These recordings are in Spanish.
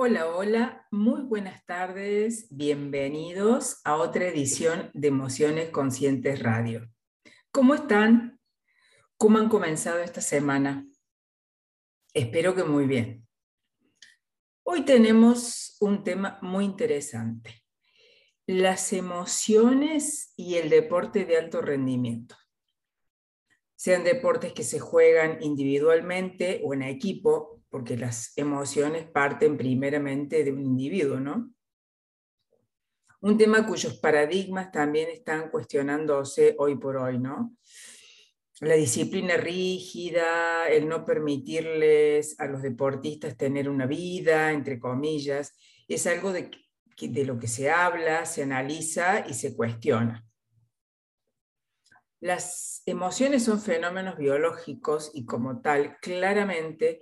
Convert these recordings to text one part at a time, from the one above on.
Hola, hola, muy buenas tardes, bienvenidos a otra edición de Emociones Conscientes Radio. ¿Cómo están? ¿Cómo han comenzado esta semana? Espero que muy bien. Hoy tenemos un tema muy interesante, las emociones y el deporte de alto rendimiento. Sean deportes que se juegan individualmente o en equipo, porque las emociones parten primeramente de un individuo, ¿no? Un tema cuyos paradigmas también están cuestionándose hoy por hoy, ¿no? La disciplina rígida, el no permitirles a los deportistas tener una vida, entre comillas, es algo de, de lo que se habla, se analiza y se cuestiona. Las emociones son fenómenos biológicos y como tal, claramente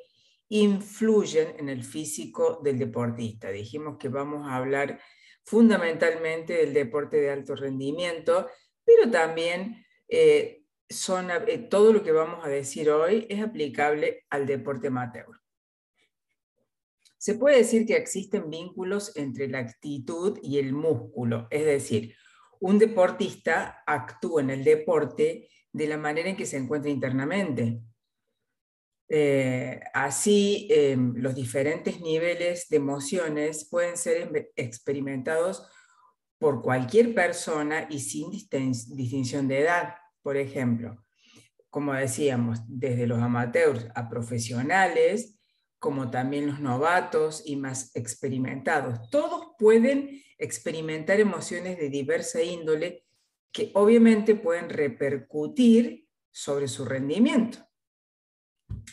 influyen en el físico del deportista. Dijimos que vamos a hablar fundamentalmente del deporte de alto rendimiento, pero también eh, son, eh, todo lo que vamos a decir hoy es aplicable al deporte amateur. Se puede decir que existen vínculos entre la actitud y el músculo, es decir, un deportista actúa en el deporte de la manera en que se encuentra internamente. Eh, así, em, los diferentes niveles de emociones pueden ser experimentados por cualquier persona y sin distinción de edad, por ejemplo. Como decíamos, desde los amateurs a profesionales, como también los novatos y más experimentados. Todos pueden experimentar emociones de diversa índole que obviamente pueden repercutir sobre su rendimiento.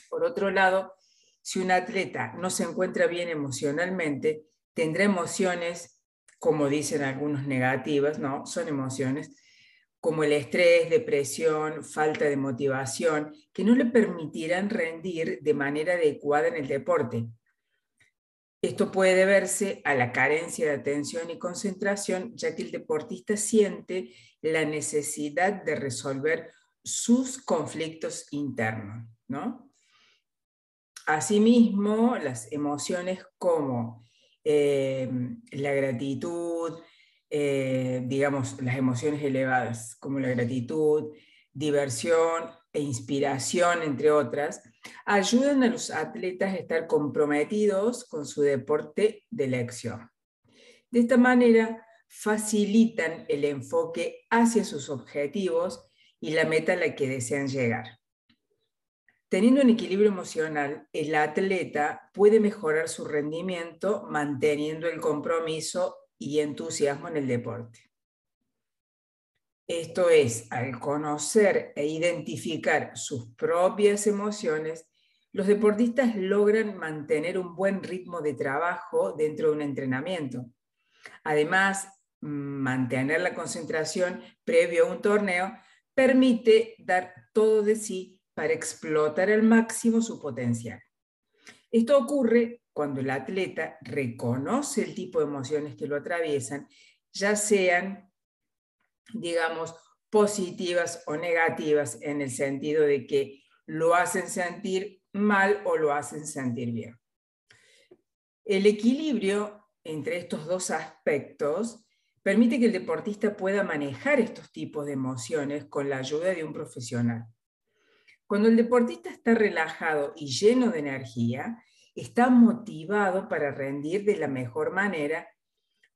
Por otro lado, si un atleta no se encuentra bien emocionalmente, tendrá emociones, como dicen algunos negativas, no, son emociones, como el estrés, depresión, falta de motivación, que no le permitirán rendir de manera adecuada en el deporte. Esto puede deberse a la carencia de atención y concentración, ya que el deportista siente la necesidad de resolver sus conflictos internos, ¿no? Asimismo, las emociones como eh, la gratitud, eh, digamos, las emociones elevadas como la gratitud, diversión e inspiración, entre otras, ayudan a los atletas a estar comprometidos con su deporte de elección. De esta manera, facilitan el enfoque hacia sus objetivos y la meta a la que desean llegar. Teniendo un equilibrio emocional, el atleta puede mejorar su rendimiento manteniendo el compromiso y entusiasmo en el deporte. Esto es, al conocer e identificar sus propias emociones, los deportistas logran mantener un buen ritmo de trabajo dentro de un entrenamiento. Además, mantener la concentración previo a un torneo permite dar todo de sí para explotar al máximo su potencial. Esto ocurre cuando el atleta reconoce el tipo de emociones que lo atraviesan, ya sean, digamos, positivas o negativas en el sentido de que lo hacen sentir mal o lo hacen sentir bien. El equilibrio entre estos dos aspectos permite que el deportista pueda manejar estos tipos de emociones con la ayuda de un profesional. Cuando el deportista está relajado y lleno de energía, está motivado para rendir de la mejor manera,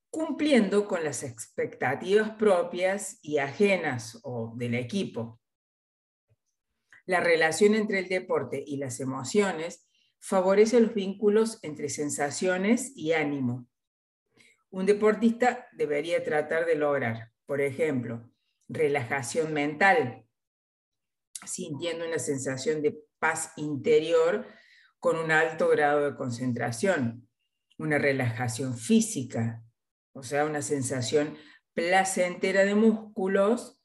cumpliendo con las expectativas propias y ajenas o del equipo. La relación entre el deporte y las emociones favorece los vínculos entre sensaciones y ánimo. Un deportista debería tratar de lograr, por ejemplo, relajación mental, sintiendo una sensación de paz interior con un alto grado de concentración, una relajación física, o sea, una sensación placentera de músculos,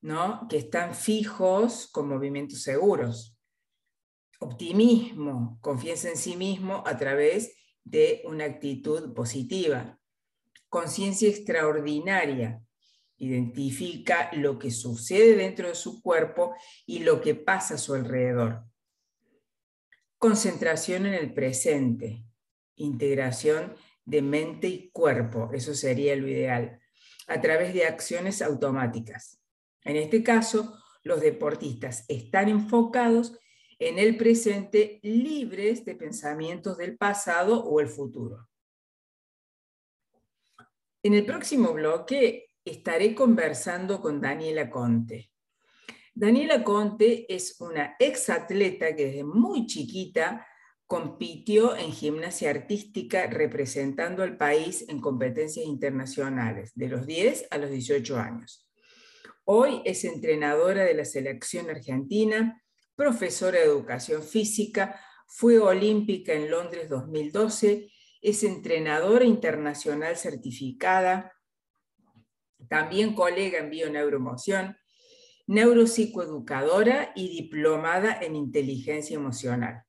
¿no? Que están fijos con movimientos seguros. Optimismo, confianza en sí mismo a través de una actitud positiva. Conciencia extraordinaria, identifica lo que sucede dentro de su cuerpo y lo que pasa a su alrededor. Concentración en el presente, integración de mente y cuerpo, eso sería lo ideal, a través de acciones automáticas. En este caso, los deportistas están enfocados en el presente libres de pensamientos del pasado o el futuro. En el próximo bloque estaré conversando con Daniela Conte. Daniela Conte es una exatleta que desde muy chiquita compitió en gimnasia artística representando al país en competencias internacionales, de los 10 a los 18 años. Hoy es entrenadora de la selección argentina, profesora de educación física, fue olímpica en Londres 2012, es entrenadora internacional certificada, también colega en bioneuromoción, neuropsicoeducadora y diplomada en inteligencia emocional.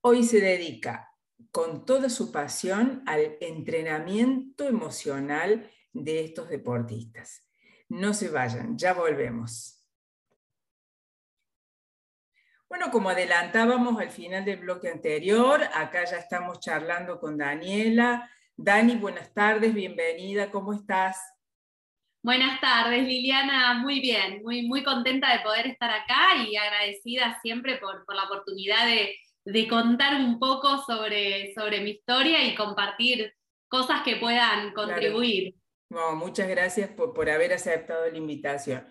Hoy se dedica con toda su pasión al entrenamiento emocional de estos deportistas. No se vayan, ya volvemos. Bueno, como adelantábamos al final del bloque anterior, acá ya estamos charlando con Daniela. Dani, buenas tardes, bienvenida, ¿cómo estás? Buenas tardes, Liliana. Muy bien, muy, muy contenta de poder estar acá y agradecida siempre por, la oportunidad de, contar un poco sobre, sobre mi historia y compartir cosas que puedan contribuir. muchas gracias por, haber aceptado la invitación.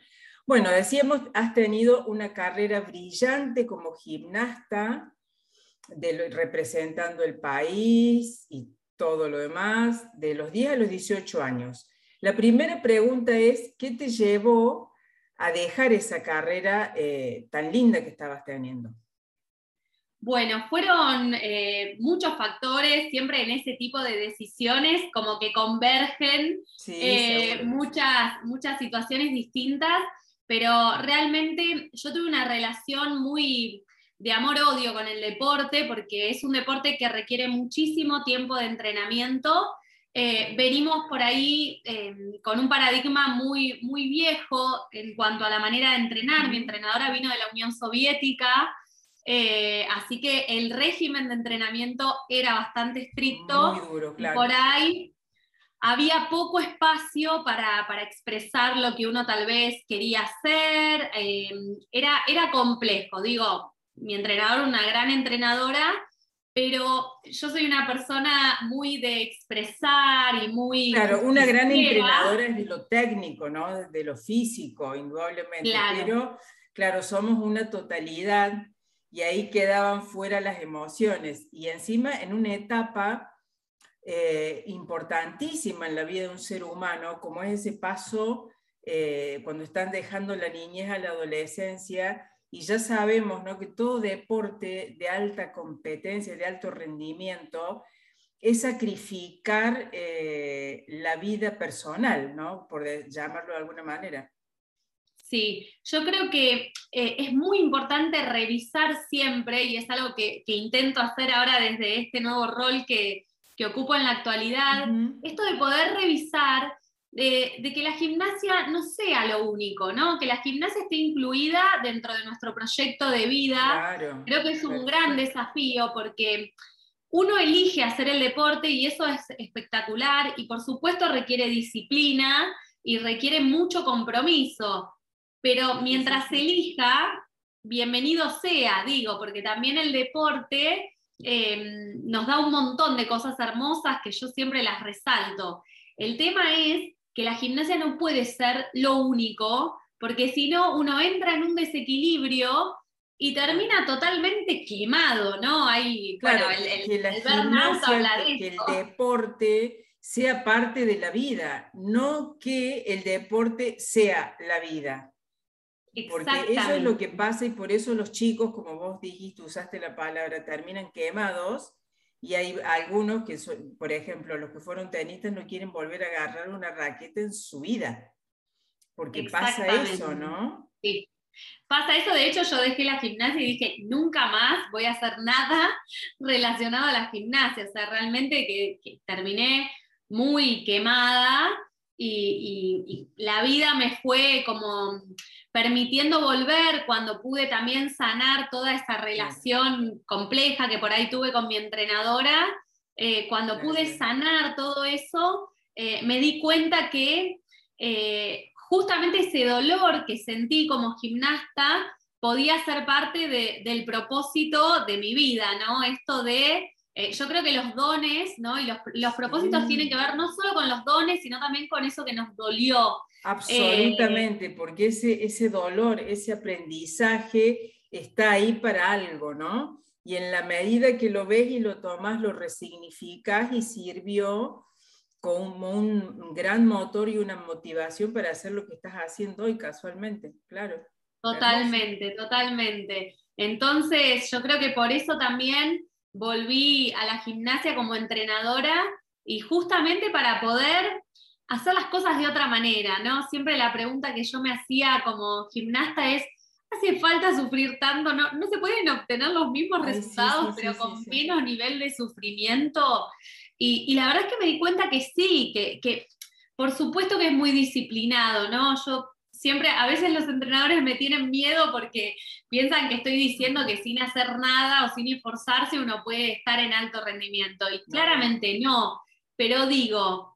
Bueno, decíamos, has tenido una carrera brillante como gimnasta, representando el país y todo lo demás, de los 10 a los 18 años. La primera pregunta es, ¿qué te llevó a dejar esa carrera eh, tan linda que estabas teniendo? Bueno, fueron eh, muchos factores, siempre en ese tipo de decisiones, como que convergen eh, muchas, muchas situaciones distintas, pero realmente yo tuve una relación muy de amor-odio con el deporte, porque es un deporte que requiere muchísimo tiempo de entrenamiento eh, venimos por ahí eh, con un paradigma muy, muy viejo en cuanto a la manera de entrenar. Mi entrenadora vino de la Unión Soviética, eh, así que el régimen de entrenamiento era bastante estricto. Muy duro, claro. por ahí había poco espacio para, para, expresar lo que uno tal vez quería hacer. era, era complejo, digo, mi entrenadora, una gran entrenadora, pero yo soy una persona muy de expresar y muy... Claro, una gran entrenadora es de lo técnico, ¿no? De lo físico, indudablemente. Pero, claro, somos una totalidad y ahí quedaban fuera las emociones. Y encima en una etapa eh, importantísima en la vida de un ser humano, como es ese paso eh, cuando están dejando la niñez a la adolescencia y ya sabemos ¿no? que todo deporte de alta competencia, de alto rendimiento, es sacrificar eh, la vida personal, ¿no? por llamarlo de alguna manera. Sí, yo creo que eh, es muy importante revisar siempre, y es algo que, intento hacer ahora desde este nuevo rol que, que ocupo en la actualidad, esto de poder revisar de, que la gimnasia no sea lo único, ¿no? Que la gimnasia esté incluida dentro de nuestro proyecto de vida. Creo que es un gran desafío porque uno elige hacer el deporte y eso es espectacular y por supuesto requiere disciplina y requiere mucho compromiso. Pero mientras se elija, bienvenido sea, digo, porque también el deporte eh, nos da un montón de cosas hermosas que yo siempre las resalto. El tema es que la gimnasia no puede ser lo único, porque si no, uno entra en un desequilibrio y termina totalmente quemado, ¿no? Hay, claro, el, que la que el deporte sea parte de la vida, no que el deporte sea la vida. Porque eso es lo que pasa y por eso los chicos, como vos dijiste, usaste la palabra, terminan quemados y hay algunos que, son, por ejemplo, los que fueron tenistas no quieren volver a agarrar una raqueta en su vida, porque pasa eso, ¿no? Sí. Pasa eso, de hecho yo dejé la gimnasia y dije, nunca más voy a hacer nada relacionado a la gimnasia, o sea, realmente que, terminé muy quemada y, la vida me fue como permitiendo volver cuando pude también sanar toda esa relación compleja que por ahí tuve con mi entrenadora eh, cuando pude sanar todo eso, eh, me di cuenta que justamente ese dolor que sentí como gimnasta podía ser parte del propósito de mi vida, ¿no? Esto de eh, yo creo que los dones, ¿no? Y los, propósitos tienen que ver no solo con los dones, sino también con eso que nos dolió. Absolutamente, porque ese, ese dolor, ese aprendizaje está ahí para algo, ¿no? Y en la medida que lo ves y lo tomas, lo resignificas y sirvió como un gran motor y una motivación para hacer lo que estás haciendo hoy casualmente, claro. Totalmente, totalmente. Entonces, yo creo que por eso también volví a la gimnasia como entrenadora y justamente para poder hacer las cosas de otra manera, ¿no? Siempre la pregunta que yo me hacía como gimnasta es, ¿hace falta sufrir tanto? ¿No, no se pueden obtener los mismos resultados, pero con menos nivel de sufrimiento? Y, la verdad es que me di cuenta que sí, que, que por supuesto que es muy disciplinado, ¿no? Yo siempre, a veces los entrenadores me tienen miedo porque piensan que estoy diciendo que sin hacer nada o sin esforzarse uno puede estar en alto rendimiento. Y claramente no, pero digo,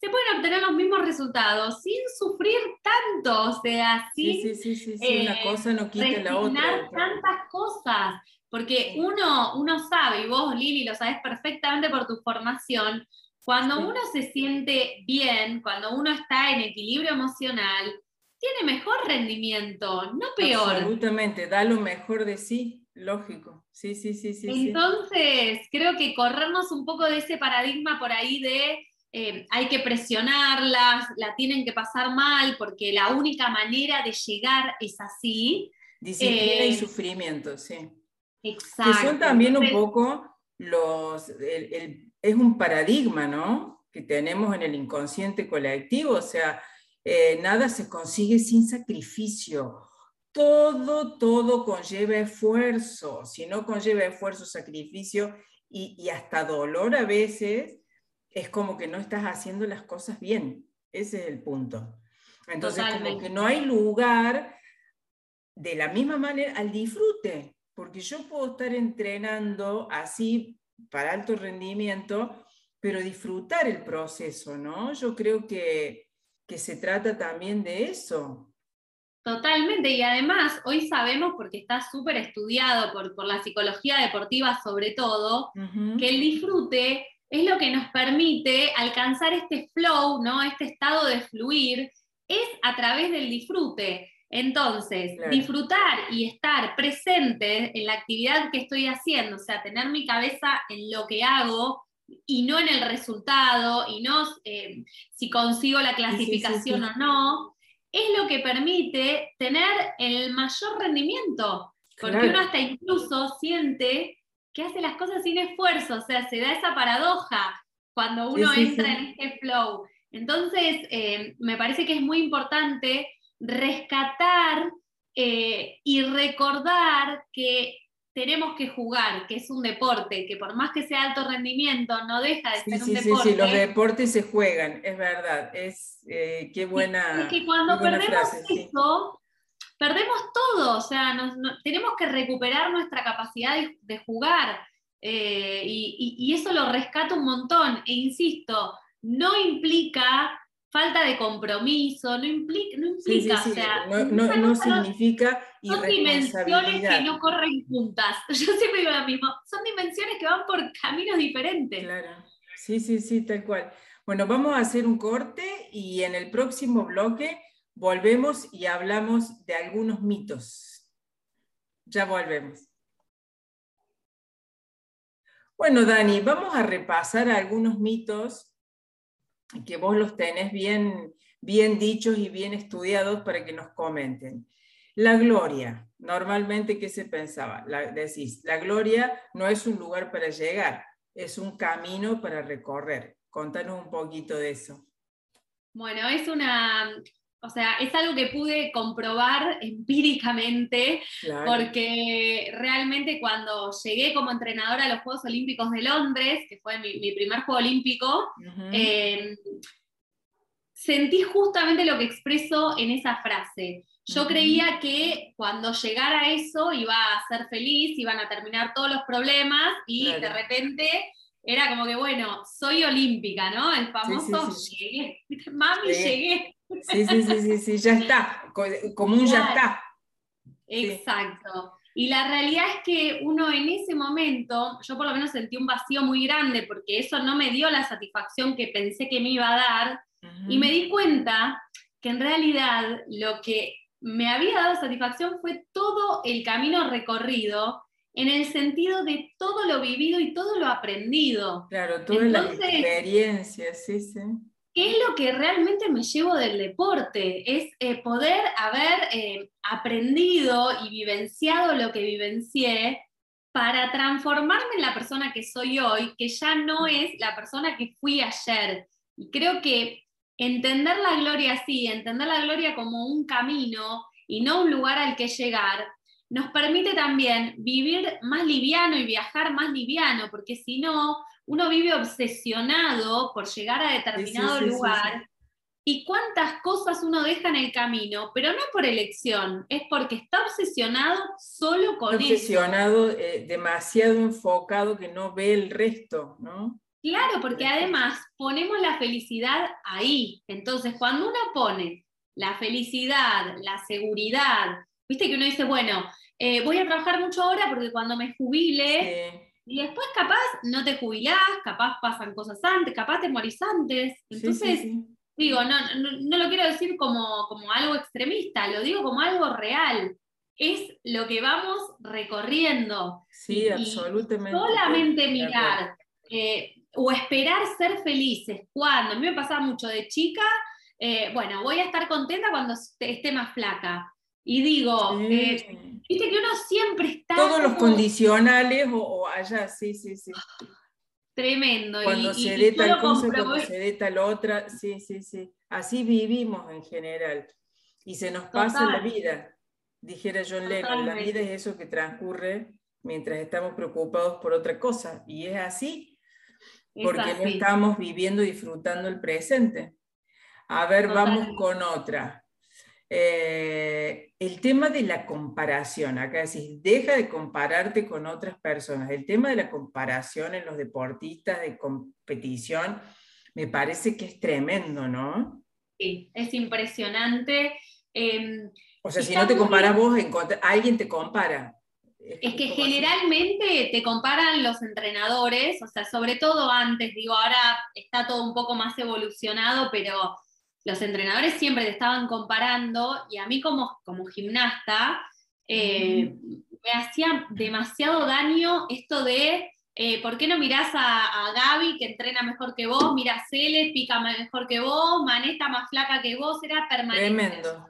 se pueden obtener los mismos resultados sin sufrir tanto, o sea, sin sí, sí, sí, sí, una cosa no quita la otra. tantas cosas, porque uno, uno sabe, y vos Lili lo sabes perfectamente por tu formación, cuando uno se siente bien, cuando uno está en equilibrio emocional, tiene mejor rendimiento, no peor. Absolutamente, da lo mejor de sí, lógico. Sí, sí, sí, sí. Entonces, creo que corrernos un poco de ese paradigma por ahí de eh, hay que presionarlas, la tienen que pasar mal, porque la única manera de llegar es así. Disciplina y eh, sufrimiento, sí. Exacto. Que son también un poco los, es un paradigma, ¿no? Que tenemos en el inconsciente colectivo, o sea, eh, nada se consigue sin sacrificio. Todo, todo conlleva esfuerzo. Si no conlleva esfuerzo, sacrificio y, hasta dolor a veces, es como que no estás haciendo las cosas bien. Ese es el punto. Entonces, como que no hay lugar de la misma manera al disfrute, porque yo puedo estar entrenando así para alto rendimiento, pero disfrutar el proceso, ¿no? Yo creo que que se trata también de eso. Totalmente, y además hoy sabemos, porque está súper estudiado por, por, la psicología deportiva sobre todo, que el disfrute es lo que nos permite alcanzar este flow, ¿no? este estado de fluir, es a través del disfrute. Entonces, disfrutar y estar presente en la actividad que estoy haciendo, o sea, tener mi cabeza en lo que hago, y no en el resultado, y no eh, si consigo la clasificación o no, es lo que permite tener el mayor rendimiento, porque uno hasta incluso siente que hace las cosas sin esfuerzo, o sea, se da esa paradoja cuando uno entra en este flow. Entonces, eh, me parece que es muy importante rescatar eh, y recordar que tenemos que jugar, que es un deporte, que por más que sea alto rendimiento, no deja de ser un deporte. Sí, sí, los deportes se juegan, es verdad. Es eh, qué buena. Es que cuando perdemos eso, perdemos todo. O sea, tenemos que recuperar nuestra capacidad de, jugar. Eh, y, y, eso lo rescata un montón. E insisto, no implica falta de compromiso, no implica, no implica, o sea, no, no, significa son dimensiones que no corren juntas. Yo siempre digo lo mismo, son dimensiones que van por caminos diferentes. Claro, sí, sí, sí, tal cual. Bueno, vamos a hacer un corte y en el próximo bloque volvemos y hablamos de algunos mitos. Ya volvemos. Bueno, Dani, vamos a repasar algunos mitos que vos los tenés bien, bien dichos y bien estudiados para que nos comenten. La gloria, normalmente, ¿qué se pensaba? Decís, la gloria no es un lugar para llegar, es un camino para recorrer. Contanos un poquito de eso. Bueno, es una, o sea, es algo que pude comprobar empíricamente, porque realmente cuando llegué como entrenadora a los Juegos Olímpicos de Londres, que fue mi, primer Juego Olímpico, em, sentí justamente lo que expreso en esa frase. Yo creía que cuando llegara a eso iba a ser feliz, iban a terminar todos los problemas y de repente era como que, bueno, soy olímpica, ¿no? El famoso llegué, mami, llegué. Sí, sí, sí, sí, sí, ya está, como un ya está. Exacto. Y la realidad es que uno en ese momento, yo por lo menos sentí un vacío muy grande porque eso no me dio la satisfacción que pensé que me iba a dar. Y me di cuenta que en realidad lo que me había dado satisfacción fue todo el camino recorrido en el sentido de todo lo vivido y todo lo aprendido. Claro, toda la experiencia, sí, sí. ¿Qué es lo que realmente me llevo del deporte? Es eh, poder haber eh, aprendido y vivenciado lo que vivencié para transformarme en la persona que soy hoy, que ya no es la persona que fui ayer. Y creo que entender la gloria así, entender la gloria como un camino y no un lugar al que llegar, nos permite también vivir más liviano y viajar más liviano, porque si no, uno vive obsesionado por llegar a determinado lugar. y cuántas cosas uno deja en el camino, pero no por elección, es porque está obsesionado solo con obsesionado, eso. Obsesionado, eh, demasiado enfocado que no ve el resto, ¿no? Claro, porque además ponemos la felicidad ahí. Entonces, cuando uno pone la felicidad, la seguridad, viste que uno dice, bueno, eh, voy a trabajar mucho ahora porque cuando me jubile, y después capaz no te jubilás, capaz pasan cosas antes, capaz te morís antes. Entonces, digo, no, no, lo quiero decir como, como algo extremista, lo digo como algo real. Es lo que vamos recorriendo. Sí, absolutamente. Solamente mirar eh, o esperar ser felices. Cuando a mí me pasaba mucho de chica, eh, bueno, voy a estar contenta cuando esté más flaca. Y digo, eh, viste que uno siempre está. Todos los condicionales o, allá, sí, sí, sí. Tremendo. Cuando se dé tal cosa, cuando se dé tal otra, sí, sí, sí. Así vivimos en general. Y se nos pasa la vida. Dijera John Lennon, la vida es eso que transcurre mientras estamos preocupados por otra cosa. Y es así, porque no estamos viviendo, disfrutando el presente. A ver, vamos con otra. Eh, el tema de la comparación, acá decís, deja de compararte con otras personas. El tema de la comparación en los deportistas de competición me parece que es tremendo, ¿no? Sí, es impresionante. Em, o sea, si no te comparas vos, alguien te compara. Es, que generalmente te comparan los entrenadores, o sea, sobre todo antes, digo, ahora está todo un poco más evolucionado, pero los entrenadores siempre te estaban comparando y a mí como, como gimnasta eh, me hacía demasiado daño esto de eh, ¿por qué no mirás a, Gaby que entrena mejor que vos? Mira a Cele, pica mejor que vos, Maneta más flaca que vos, era permanente. Tremendo.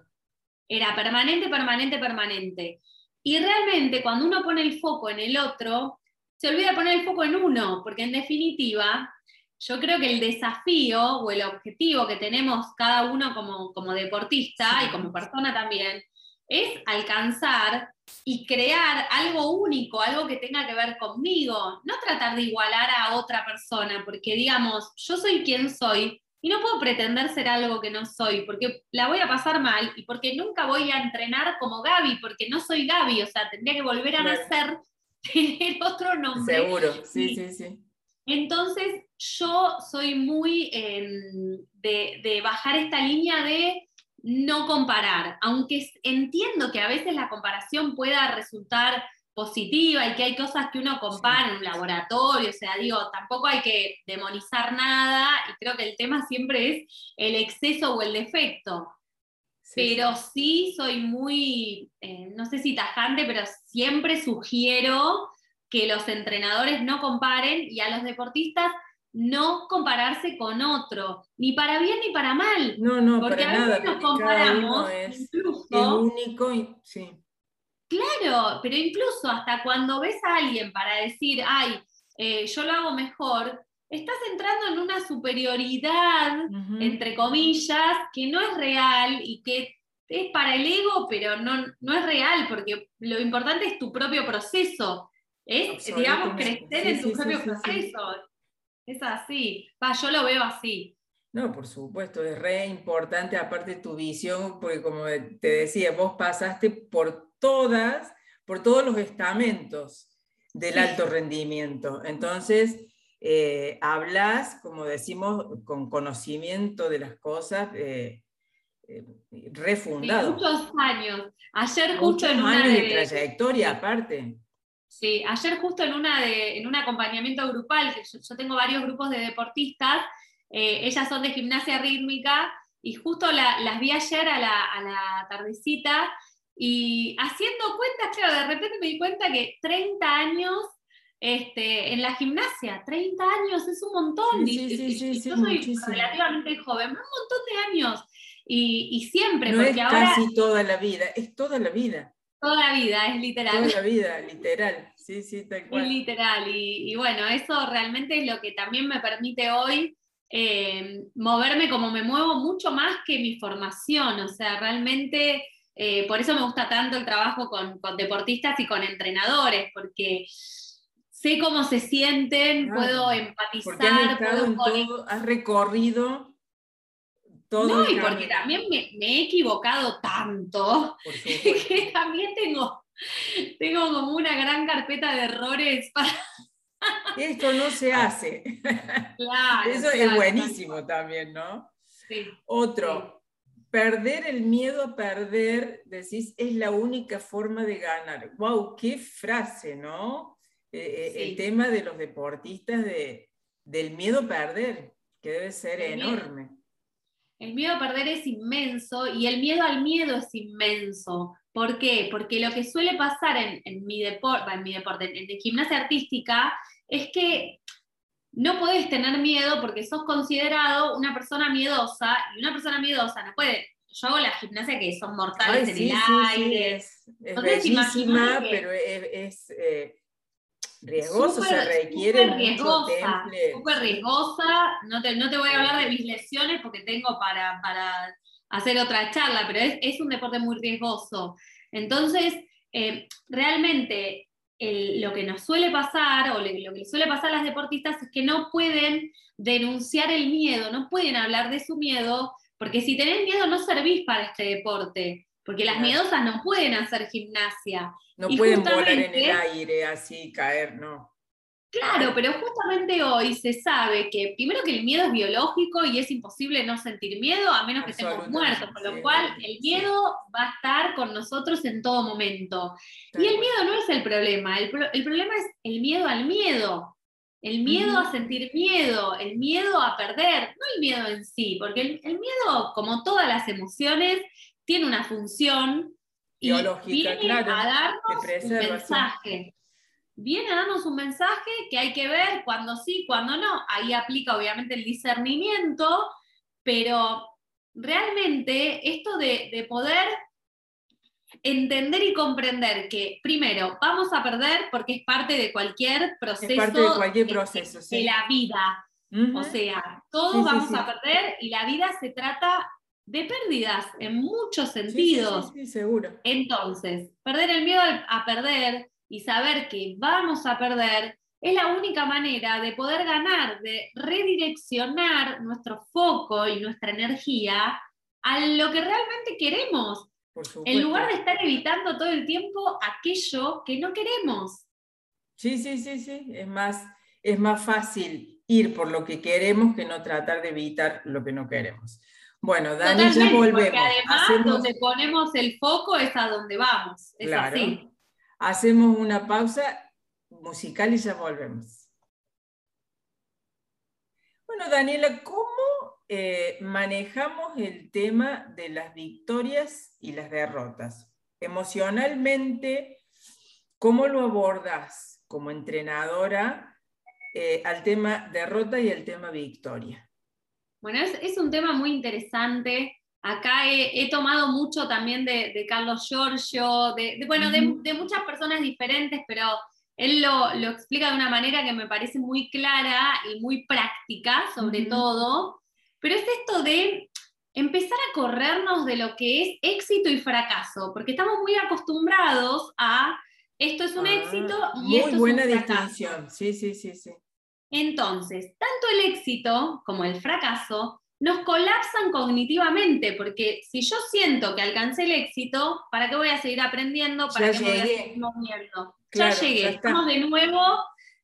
Era permanente, permanente, permanente. Y realmente cuando uno pone el foco en el otro, se olvida poner el foco en uno, porque en definitiva yo creo que el desafío o el objetivo que tenemos cada uno como, deportista y como persona también es alcanzar y crear algo único, algo que tenga que ver conmigo, no tratar de igualar a otra persona, porque digamos, yo soy quien soy y no puedo pretender ser algo que no soy, porque la voy a pasar mal y porque nunca voy a entrenar como Gaby, porque no soy Gaby, o sea, tendría que volver a nacer, tener otro nombre. Seguro, sí, sí, sí. Entonces, yo soy muy em, de, bajar esta línea de no comparar, aunque entiendo que a veces la comparación pueda resultar positiva y que hay cosas que uno compara en un laboratorio, o sea, digo, tampoco hay que demonizar nada y creo que el tema siempre es el exceso o el defecto. pero sí. soy muy, eh, no sé si tajante, pero siempre sugiero que los entrenadores no comparen y a los deportistas no compararse con otro, ni para bien ni para mal. No, no, porque a veces nos comparamos es único y sí. Claro, pero incluso hasta cuando ves a alguien para decir, ay, eh, yo lo hago mejor, estás entrando en una superioridad, entre comillas, que no es real y que es para el ego, pero no, no es real, porque lo importante es tu propio proceso. Es, digamos, crecer en tu propio proceso. Es así. Va, yo lo veo así. No, por supuesto, es re importante, aparte tu visión, porque como te decía, vos pasaste por todas, por todos los estamentos del alto rendimiento. Entonces, eh, hablas, como decimos, con conocimiento de las cosas, eh, eh, refundado. muchos años. Ayer justo en una de, trayectoria aparte. Sí, ayer justo en, una de, en un acompañamiento grupal, que yo, tengo varios grupos de deportistas, ellas son de gimnasia rítmica, y justo las vi ayer a la, a la tardecita, y haciendo cuentas, claro, de repente me di cuenta que 30 años este, en la gimnasia, 30 años es un montón. Sí, sí, sí, yo soy relativamente joven, un montón de años. Y, siempre, no porque es ahora. Casi toda la vida, es toda la vida. Toda la vida, es literal. Toda la vida, literal. Sí, sí, tal cual. Es literal. Y, bueno, eso realmente es lo que también me permite hoy eh, moverme como me muevo mucho más que mi formación. O sea, realmente. Eh, por eso me gusta tanto el trabajo con, con deportistas y con entrenadores, porque sé cómo se sienten, puedo empatizar. Todo, has recorrido todo. No, y porque también me, he equivocado tanto que también tengo, tengo como una gran carpeta de errores para... Esto no se hace. Claro, Eso es buenísimo también, ¿no? Sí. Otro, perder el miedo a perder, decís, es la única forma de ganar. ¡Wow! ¡Qué frase, ¿no? Eh, eh, el tema de los deportistas de, del miedo a perder, que debe ser enorme. El miedo a perder es inmenso y el miedo al miedo es inmenso. ¿Por qué? Porque lo que suele pasar en, mi, deporte, en mi deporte, en, en gimnasia artística, es que no puedes tener miedo porque sos considerado una persona miedosa y una persona miedosa no puede. Yo hago la gimnasia que son mortales en el aire. es, bellísima, pero es, eh, riesgoso, se requiere super riesgosa, Súper riesgosa, no te, no te, voy a hablar de mis lesiones porque tengo para, para hacer otra charla, pero es, es, un deporte muy riesgoso. Entonces, eh, realmente lo que nos suele pasar, o lo que le suele pasar a las deportistas, es que no pueden denunciar el miedo, no pueden hablar de su miedo, porque si tenés miedo no servís para este deporte. Porque las miedosas no pueden hacer gimnasia. No pueden volar en el aire así, caer, no. Claro, pero justamente hoy se sabe que primero que el miedo es biológico y es imposible no sentir miedo a menos que estemos muertos, con lo cual el miedo va a estar con nosotros en todo momento. Y el miedo no es el problema, el, problema es el miedo al miedo, el miedo a sentir miedo, el miedo a perder, no el miedo en sí, porque el, el miedo, como todas las emociones, tiene una función y viene a darnos un mensaje. Viene a darnos un mensaje que hay que ver cuando sí, cuando no. Ahí aplica obviamente el discernimiento, pero realmente esto de, poder entender y comprender que, primero, vamos a perder porque es parte de cualquier proceso, parte de, cualquier proceso, de, la vida. O sea, todos vamos a perder y la vida se trata de pérdidas en muchos sentidos. Sí, seguro. Entonces, perder el miedo a perder y saber que vamos a perder es la única manera de poder ganar, de redireccionar nuestro foco y nuestra energía a lo que realmente queremos. en lugar de estar evitando todo el tiempo aquello que no queremos. Sí, sí, sí, sí. Es más, es más fácil ir por lo que queremos que no tratar de evitar lo que no queremos. Bueno, Dani, ya volvemos. Porque además, donde ponemos el foco es a donde vamos. Es así. Hacemos una pausa musical y ya volvemos. Bueno, Daniela, ¿cómo eh, manejamos el tema de las victorias y las derrotas? Emocionalmente, ¿cómo lo abordas como entrenadora eh, al tema derrota y al tema victoria? Bueno, es, un tema muy interesante. Acá he, tomado mucho también de, Carlos Giorgio, de, bueno, de, muchas personas diferentes, pero él lo, explica de una manera que me parece muy clara y muy práctica, sobre todo. Pero es esto de empezar a corrernos de lo que es éxito y fracaso, porque estamos muy acostumbrados a esto es un ah, éxito y esto es un buena distinción, sí, sí, sí, sí. Entonces, tanto el éxito como el fracaso nos colapsan cognitivamente, porque si yo siento que alcancé el éxito, ¿para qué voy a seguir aprendiendo? ¿Para qué voy a seguir moviendo? ya llegué, estamos de nuevo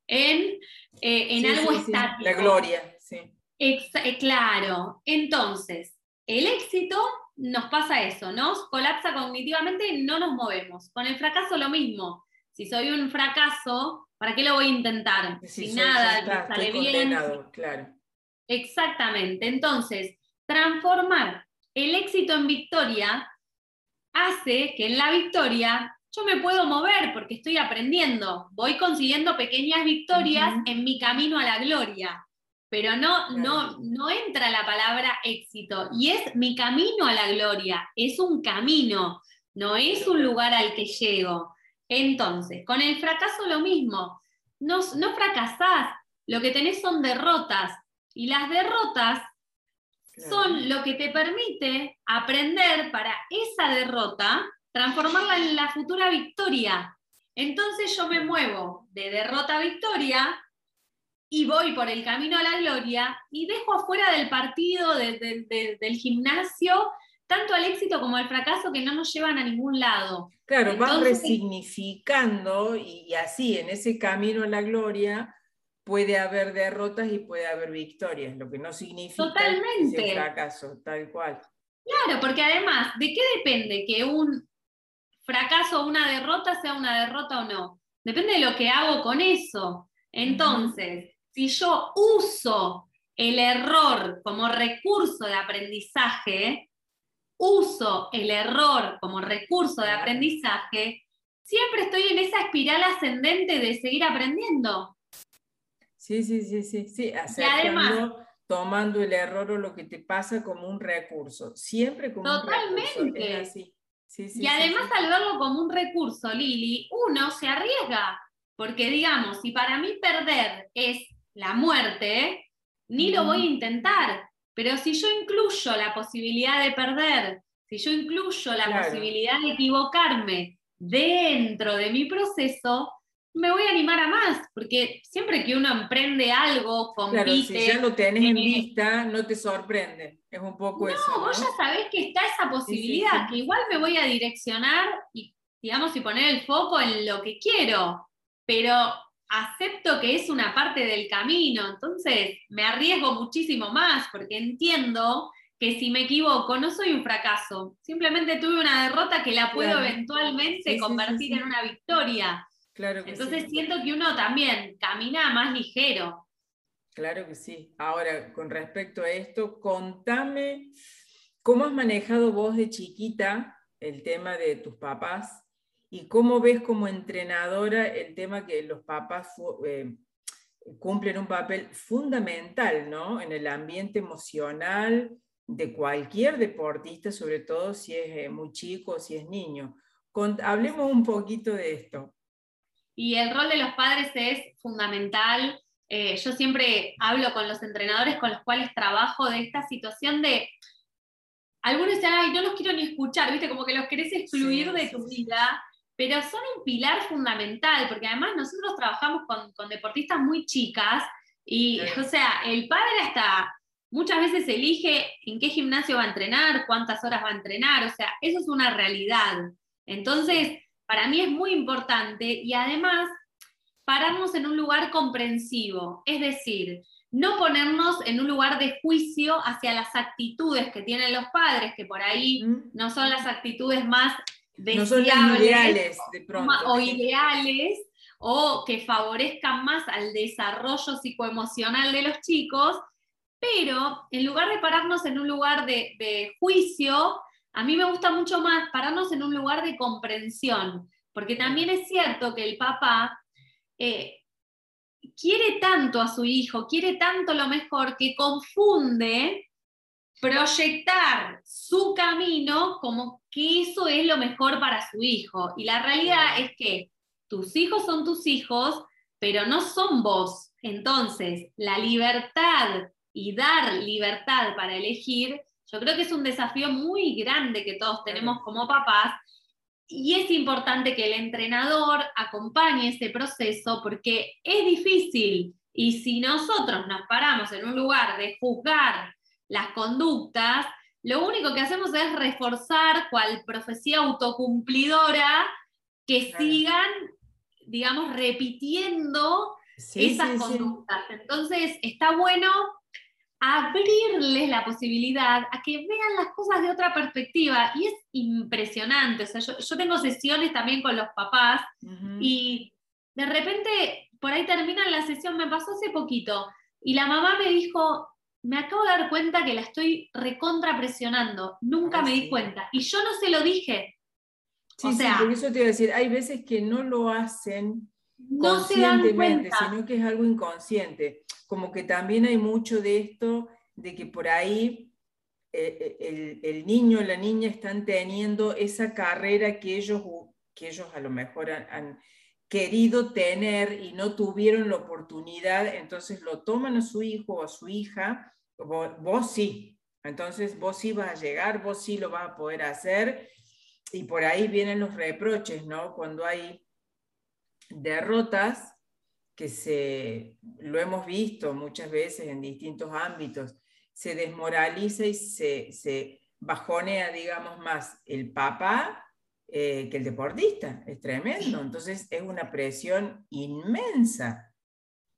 en, eh, en algo estático. La gloria, sí. Eh, claro. Entonces, el éxito nos pasa eso, nos colapsa cognitivamente, no nos movemos. Con el fracaso lo mismo. Si soy un fracaso, ¿para qué lo voy a intentar? Si, nada sale bien. Claro. Exactamente. Entonces, transformar el éxito en victoria hace que en la victoria yo me puedo mover porque estoy aprendiendo, voy consiguiendo pequeñas victorias en mi camino a la gloria, pero no, no, no entra la palabra éxito y es mi camino a la gloria, es un camino, no es un lugar al que llego. Entonces, con el fracaso lo mismo, no, no fracasás, lo que tenés son derrotas. Y las derrotas son lo que te permite aprender para esa derrota, transformarla en la futura victoria. Entonces yo me muevo de derrota a victoria y voy por el camino a la gloria y dejo afuera del partido, del gimnasio, tanto al éxito como al fracaso que no nos llevan a ningún lado. Claro, vas resignificando y así en ese camino a la gloria puede haber derrotas y puede haber victorias, lo que no significa Totalmente. fracaso, tal cual. Claro, porque además, ¿de qué depende que un fracaso o una derrota sea una derrota o no? Depende de lo que hago con eso. Entonces, si yo uso el error como recurso de aprendizaje, uso el error como recurso de aprendizaje, siempre estoy en esa espiral ascendente de seguir aprendiendo. Sí, sí, sí, sí, sí, aceptando, tomando el error o lo que te pasa como un recurso, siempre como un recurso. Totalmente. y además al verlo como un recurso, Lili, uno se arriesga, porque digamos, si para mí perder es la muerte, ni lo voy a intentar, pero si yo incluyo la posibilidad de perder, si yo incluyo la posibilidad de equivocarme dentro de mi proceso, me voy a animar a más, porque siempre que uno emprende algo, compite... Claro, si ya lo tenés en vista, no te sorprende, es un poco eso. No, vos ya sabés que está esa posibilidad, que igual me voy a direccionar y, digamos, y poner el foco en lo que quiero, pero acepto que es una parte del camino, entonces me arriesgo muchísimo más, porque entiendo que si me equivoco no soy un fracaso, simplemente tuve una derrota que la puedo eventualmente convertir en una victoria. Entonces siento que uno también camina más ligero. Claro que sí. Ahora, con respecto a esto, contame cómo has manejado vos de chiquita el tema de tus papás y cómo ves como entrenadora el tema que los papás eh, cumplen un papel fundamental ¿no? en el ambiente emocional de cualquier deportista, sobre todo si es eh, muy chico o si es niño. hablemos un poquito de esto. Y el rol de los padres es fundamental. Eh, yo siempre hablo con los entrenadores con los cuales trabajo de esta situación de, algunos dicen, ay, no los quiero ni escuchar, viste, como que los querés excluir de tu vida, pero son un pilar fundamental, porque además nosotros trabajamos con, deportistas muy chicas y, o sea, el padre hasta muchas veces elige en qué gimnasio va a entrenar, cuántas horas va a entrenar, o sea, eso es una realidad. Entonces, para mí es muy importante y además pararnos en un lugar comprensivo, es decir, no ponernos en un lugar de juicio hacia las actitudes que tienen los padres, que por ahí no son las actitudes más deseables ideales, de pronto. o ideales o que favorezcan más al desarrollo psicoemocional de los chicos, pero en lugar de pararnos en un lugar de, de juicio, a mí me gusta mucho más pararnos en un lugar de comprensión, porque también es cierto que el papá eh, quiere tanto a su hijo, quiere tanto lo mejor, que confunde proyectar su camino como que eso es lo mejor para su hijo. Y la realidad es que tus hijos son tus hijos, pero no son vos. Entonces, la libertad y dar libertad para elegir yo creo que es un desafío muy grande que todos tenemos como papás y es importante que el entrenador acompañe ese proceso porque es difícil y si nosotros nos paramos en un lugar de juzgar las conductas, lo único que hacemos es reforzar cual profecía autocumplidora que sigan, digamos, repitiendo esas conductas. Entonces, está bueno abrirles la posibilidad a que vean las cosas de otra perspectiva. Y es impresionante. O sea, yo, tengo sesiones también con los papás y de repente por ahí terminan la sesión, me pasó hace poquito, y la mamá me dijo, me acabo de dar cuenta que la estoy recontra presionando, nunca me di cuenta. Y yo no se lo dije. Sí, o sea, por eso te iba a decir, hay veces que no lo hacen conscientemente, sino que es algo inconsciente. Como que también hay mucho de esto, de que por ahí eh, eh, el, niño o la niña están teniendo esa carrera que ellos, que ellos a lo mejor han, querido tener y no tuvieron la oportunidad, entonces lo toman a su hijo o a su hija, vos, sí, entonces vos sí vas a llegar, vos sí lo vas a poder hacer, y por ahí vienen los reproches, ¿no? Cuando hay derrotas, que se, lo hemos visto muchas veces en distintos ámbitos, se desmoraliza y se, se bajonea, digamos, más el papá eh, que el deportista. Es tremendo. Entonces es una presión inmensa.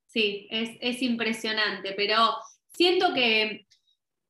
Sí, es, impresionante, pero siento que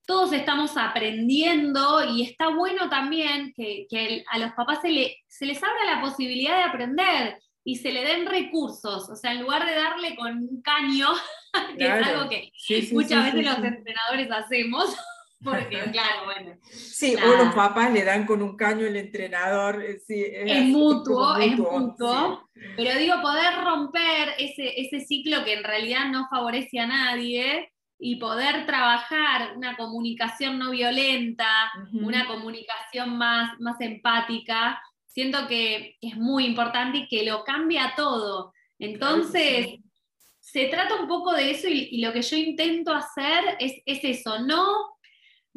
todos estamos aprendiendo y está bueno también que, a los papás se, se les abra la posibilidad de aprender y se le den recursos, o sea, en lugar de darle con un caño, que es algo que muchas veces los entrenadores hacemos, porque claro, bueno. Sí, o los papás le dan con un caño el entrenador. Eh, es, mutuo, es mutuo. Pero digo, poder romper ese, ese ciclo que en realidad no favorece a nadie y poder trabajar una comunicación no violenta, una comunicación más, más empática, siento que, es muy importante y que lo cambia todo. Entonces, se trata un poco de eso y, lo que yo intento hacer es, es eso, no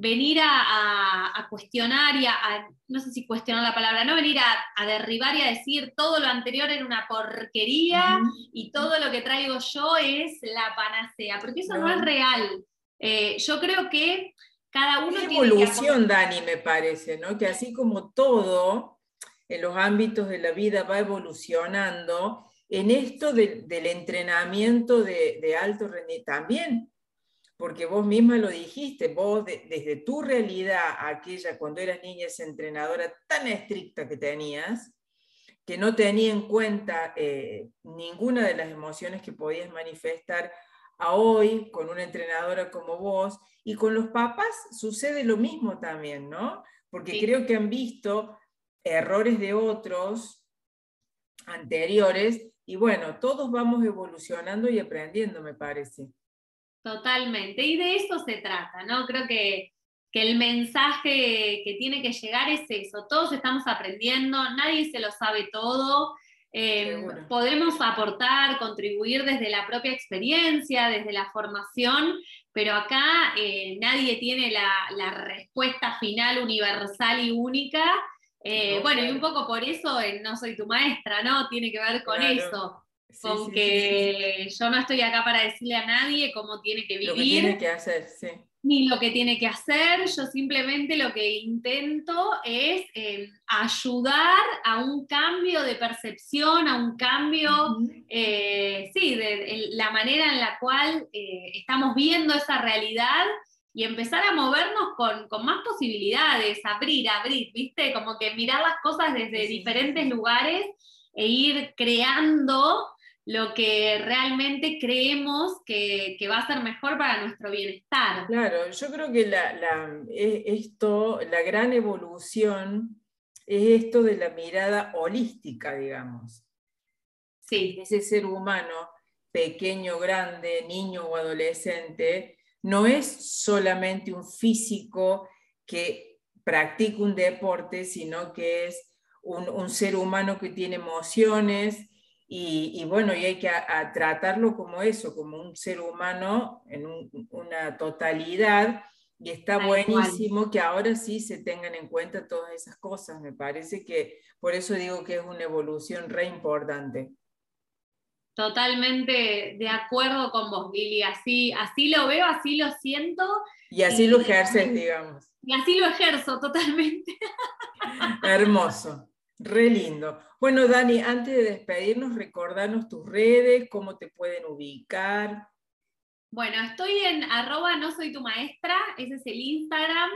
venir a, cuestionar y a, no sé si cuestionar la palabra, no venir a, derribar y a decir todo lo anterior era una porquería y todo lo que traigo yo es la panacea, porque eso no, es real. Eh, yo creo que cada uno... tiene evolución, Dani, me parece, ¿no? Que así como todo en los ámbitos de la vida va evolucionando, en esto del entrenamiento de, de alto rendimiento también porque vos misma lo dijiste, vos desde tu realidad, aquella cuando eras niña, esa entrenadora tan estricta que tenías, que no tenía en cuenta eh, ninguna de las emociones que podías manifestar a hoy con una entrenadora como vos, y con los papás sucede lo mismo también, ¿no? Porque creo que han visto errores de otros anteriores, y bueno, todos vamos evolucionando y aprendiendo, me parece. Totalmente, y de eso se trata, ¿no? Creo que, el mensaje que tiene que llegar es eso, todos estamos aprendiendo, nadie se lo sabe todo, eh, podemos aportar, contribuir desde la propia experiencia, desde la formación, pero acá eh, nadie tiene la, respuesta final universal y única. Eh, bueno, y un poco por eso no soy tu maestra, ¿no? Tiene que ver con eso con que yo no estoy acá para decirle a nadie cómo tiene que vivir. Lo que tiene que hacer, sí. Ni lo que tiene que hacer, yo simplemente lo que intento es eh, ayudar a un cambio de percepción, a un cambio, eh, sí, de, la manera en la cual eh, estamos viendo esa realidad y empezar a movernos con, con, más posibilidades, abrir, abrir, ¿viste? Como que mirar las cosas desde diferentes lugares e ir creando lo que realmente creemos que, va a ser mejor para nuestro bienestar. Claro, yo creo que la, e, esto, la gran evolución es esto de la mirada holística, digamos. Sí. Ese ser humano, pequeño, grande, niño o adolescente, no es solamente un físico que practica un deporte, sino que es un, un ser humano que tiene emociones, y, bueno, y hay que tratarlo como eso, como un ser humano en una totalidad. Y está buenísimo que ahora sí se tengan en cuenta todas esas cosas. Me parece que por eso digo que es una evolución re importante. Totalmente de acuerdo con vos, Lili. Así, así lo veo, así lo siento. Y así lo ejerces, digamos. Y así lo ejerzo totalmente. Hermoso, re lindo. Bueno, Dani, antes de despedirnos, recordanos tus redes, cómo te pueden ubicar. Bueno, estoy en arroba no soy tu maestra, ese es el Instagram.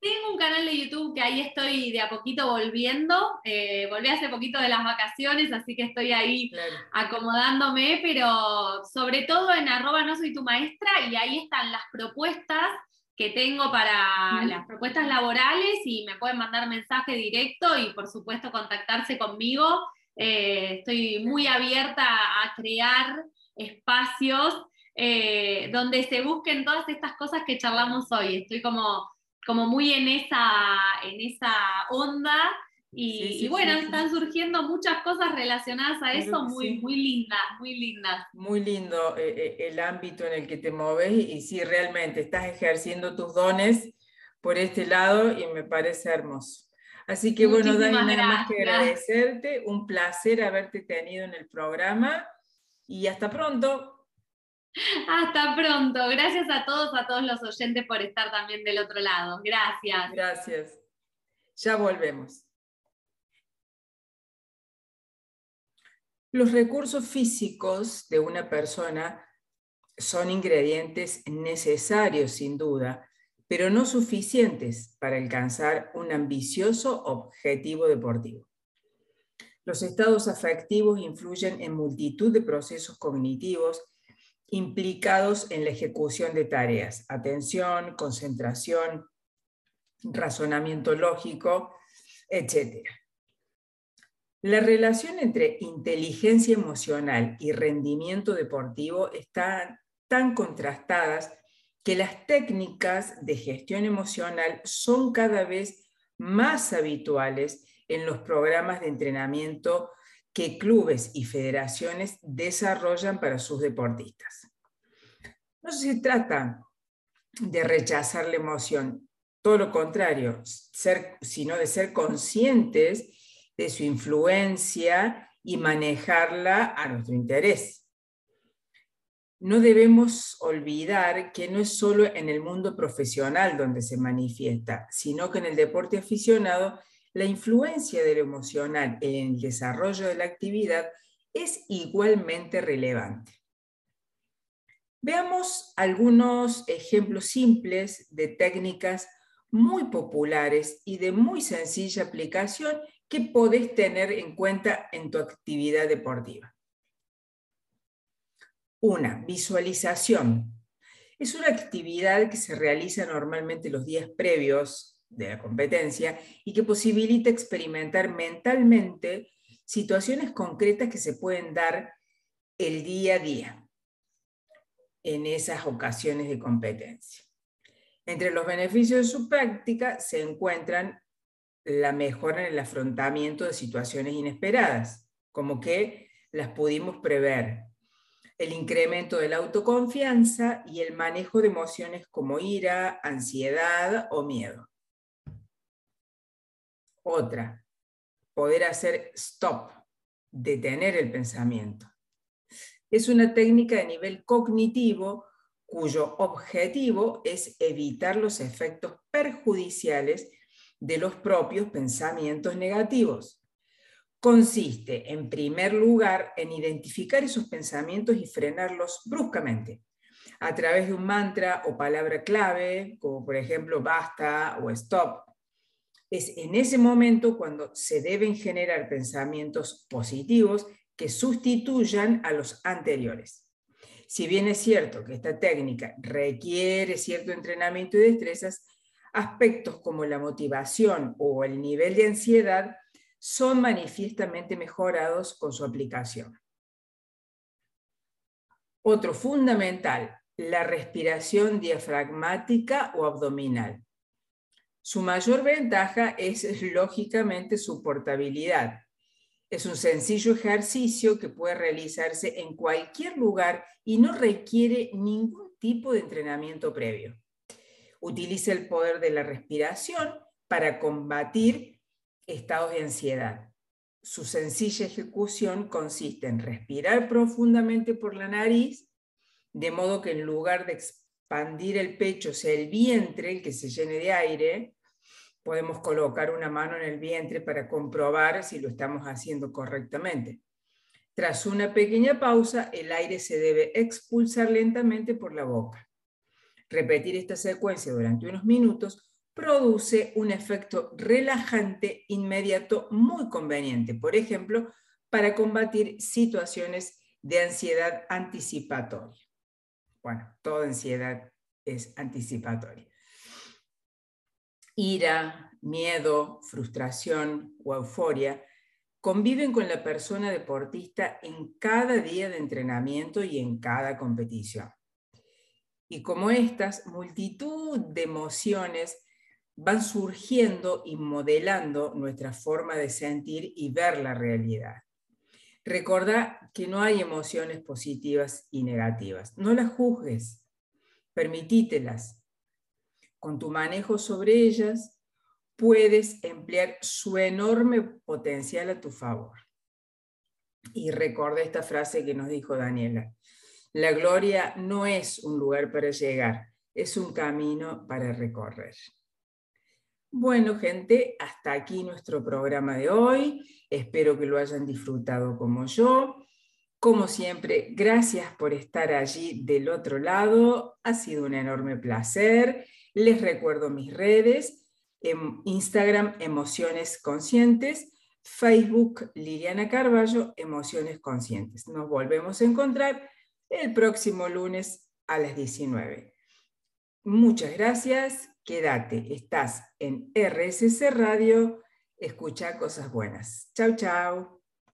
Tengo un canal de YouTube que ahí estoy de a poquito volviendo. Eh, volví hace poquito de las vacaciones, así que estoy ahí acomodándome, pero sobre todo en arroba no soy tu maestra y ahí están las propuestas que tengo para las propuestas laborales y me pueden mandar mensaje directo y por supuesto contactarse conmigo. Eh, estoy muy abierta a crear espacios eh, donde se busquen todas estas cosas que charlamos hoy. Estoy como como muy en esa, en esa onda. Y, bueno, están surgiendo muchas cosas relacionadas a eso muy, muy lindas, muy lindas. Muy lindo eh, eh, el ámbito en el que te mueves y, sí, realmente estás ejerciendo tus dones por este lado y me parece hermoso. Así que bueno, Dani, nada más que agradecerte, un placer haberte tenido en el programa y hasta pronto. Hasta pronto. Gracias a todos, a todos los oyentes por estar también del otro lado. Gracias. Gracias. Ya volvemos. Los recursos físicos de una persona son ingredientes necesarios, sin duda, pero no suficientes para alcanzar un ambicioso objetivo deportivo. Los estados afectivos influyen en multitud de procesos cognitivos implicados en la ejecución de tareas, atención, concentración, razonamiento lógico, etc. La relación entre inteligencia emocional y rendimiento deportivo están tan contrastadas que las técnicas de gestión emocional son cada vez más habituales en los programas de entrenamiento que clubes y federaciones desarrollan para sus deportistas. No se trata de rechazar la emoción, todo lo contrario, sino de ser conscientes de su influencia y manejarla a nuestro interés. No debemos olvidar que no es solo en el mundo profesional donde se manifiesta, sino que en el deporte aficionado la influencia de lo emocional en el desarrollo de la actividad es igualmente relevante. Veamos algunos ejemplos simples de técnicas muy populares y de muy sencilla aplicación que podés tener en cuenta en tu actividad deportiva. Una, visualización. Es una actividad que se realiza normalmente los días previos de la competencia y que posibilita experimentar mentalmente situaciones concretas que se pueden dar el día a día en esas ocasiones de competencia. Entre los beneficios de su práctica se encuentran la mejora en el afrontamiento de situaciones inesperadas, como que las pudimos prever, el incremento de la autoconfianza y el manejo de emociones como ira, ansiedad o miedo. Otra, poder hacer stop, detener el pensamiento. Es una técnica de nivel cognitivo cuyo objetivo es evitar los efectos perjudiciales de los propios pensamientos negativos. Consiste, en primer lugar, en identificar esos pensamientos y frenarlos bruscamente, a través de un mantra o palabra clave, como por ejemplo basta o stop, es en ese momento cuando se deben generar pensamientos positivos que sustituyan a los anteriores. Si bien es cierto que esta técnica requiere cierto entrenamiento y destrezas, aspectos como la motivación o el nivel de ansiedad son manifiestamente mejorados con su aplicación. Otro fundamental, la respiración diafragmática o abdominal. Su mayor ventaja es lógicamente su portabilidad. Es un sencillo ejercicio que puede realizarse en cualquier lugar y no requiere ningún tipo de entrenamiento previo. Utiliza el poder de la respiración para combatir estados de ansiedad. Su sencilla ejecución consiste en respirar profundamente por la nariz, de modo que en lugar de expandir el pecho sea el vientre el que se llene de aire, Podemos colocar una mano en el vientre para comprobar si lo estamos haciendo correctamente. Tras una pequeña pausa, el aire se debe expulsar lentamente por la boca. Repetir esta secuencia durante unos minutos produce un efecto relajante inmediato muy conveniente, por ejemplo, para combatir situaciones de ansiedad anticipatoria. Bueno, toda ansiedad es anticipatoria ira, miedo, frustración o euforia conviven con la persona deportista en cada día de entrenamiento y en cada competición. Y como estas, multitud de emociones van surgiendo y modelando nuestra forma de sentir y ver la realidad. Recuerda que no hay emociones positivas y negativas. No las juzgues, permitítelas, con tu manejo sobre ellas, puedes emplear su enorme potencial a tu favor. Y recuerda esta frase que nos dijo Daniela. La gloria no es un lugar para llegar, es un camino para recorrer. Bueno, gente, hasta aquí nuestro programa de hoy. Espero que lo hayan disfrutado como yo. Como siempre, gracias por estar allí del otro lado. Ha sido un enorme placer. Les recuerdo mis redes, en Instagram Emociones Conscientes, Facebook Liliana Carballo, Emociones Conscientes. Nos volvemos a encontrar el próximo lunes a las 19. Muchas gracias, quédate, estás en RSC Radio, escucha cosas buenas. Chau, chau.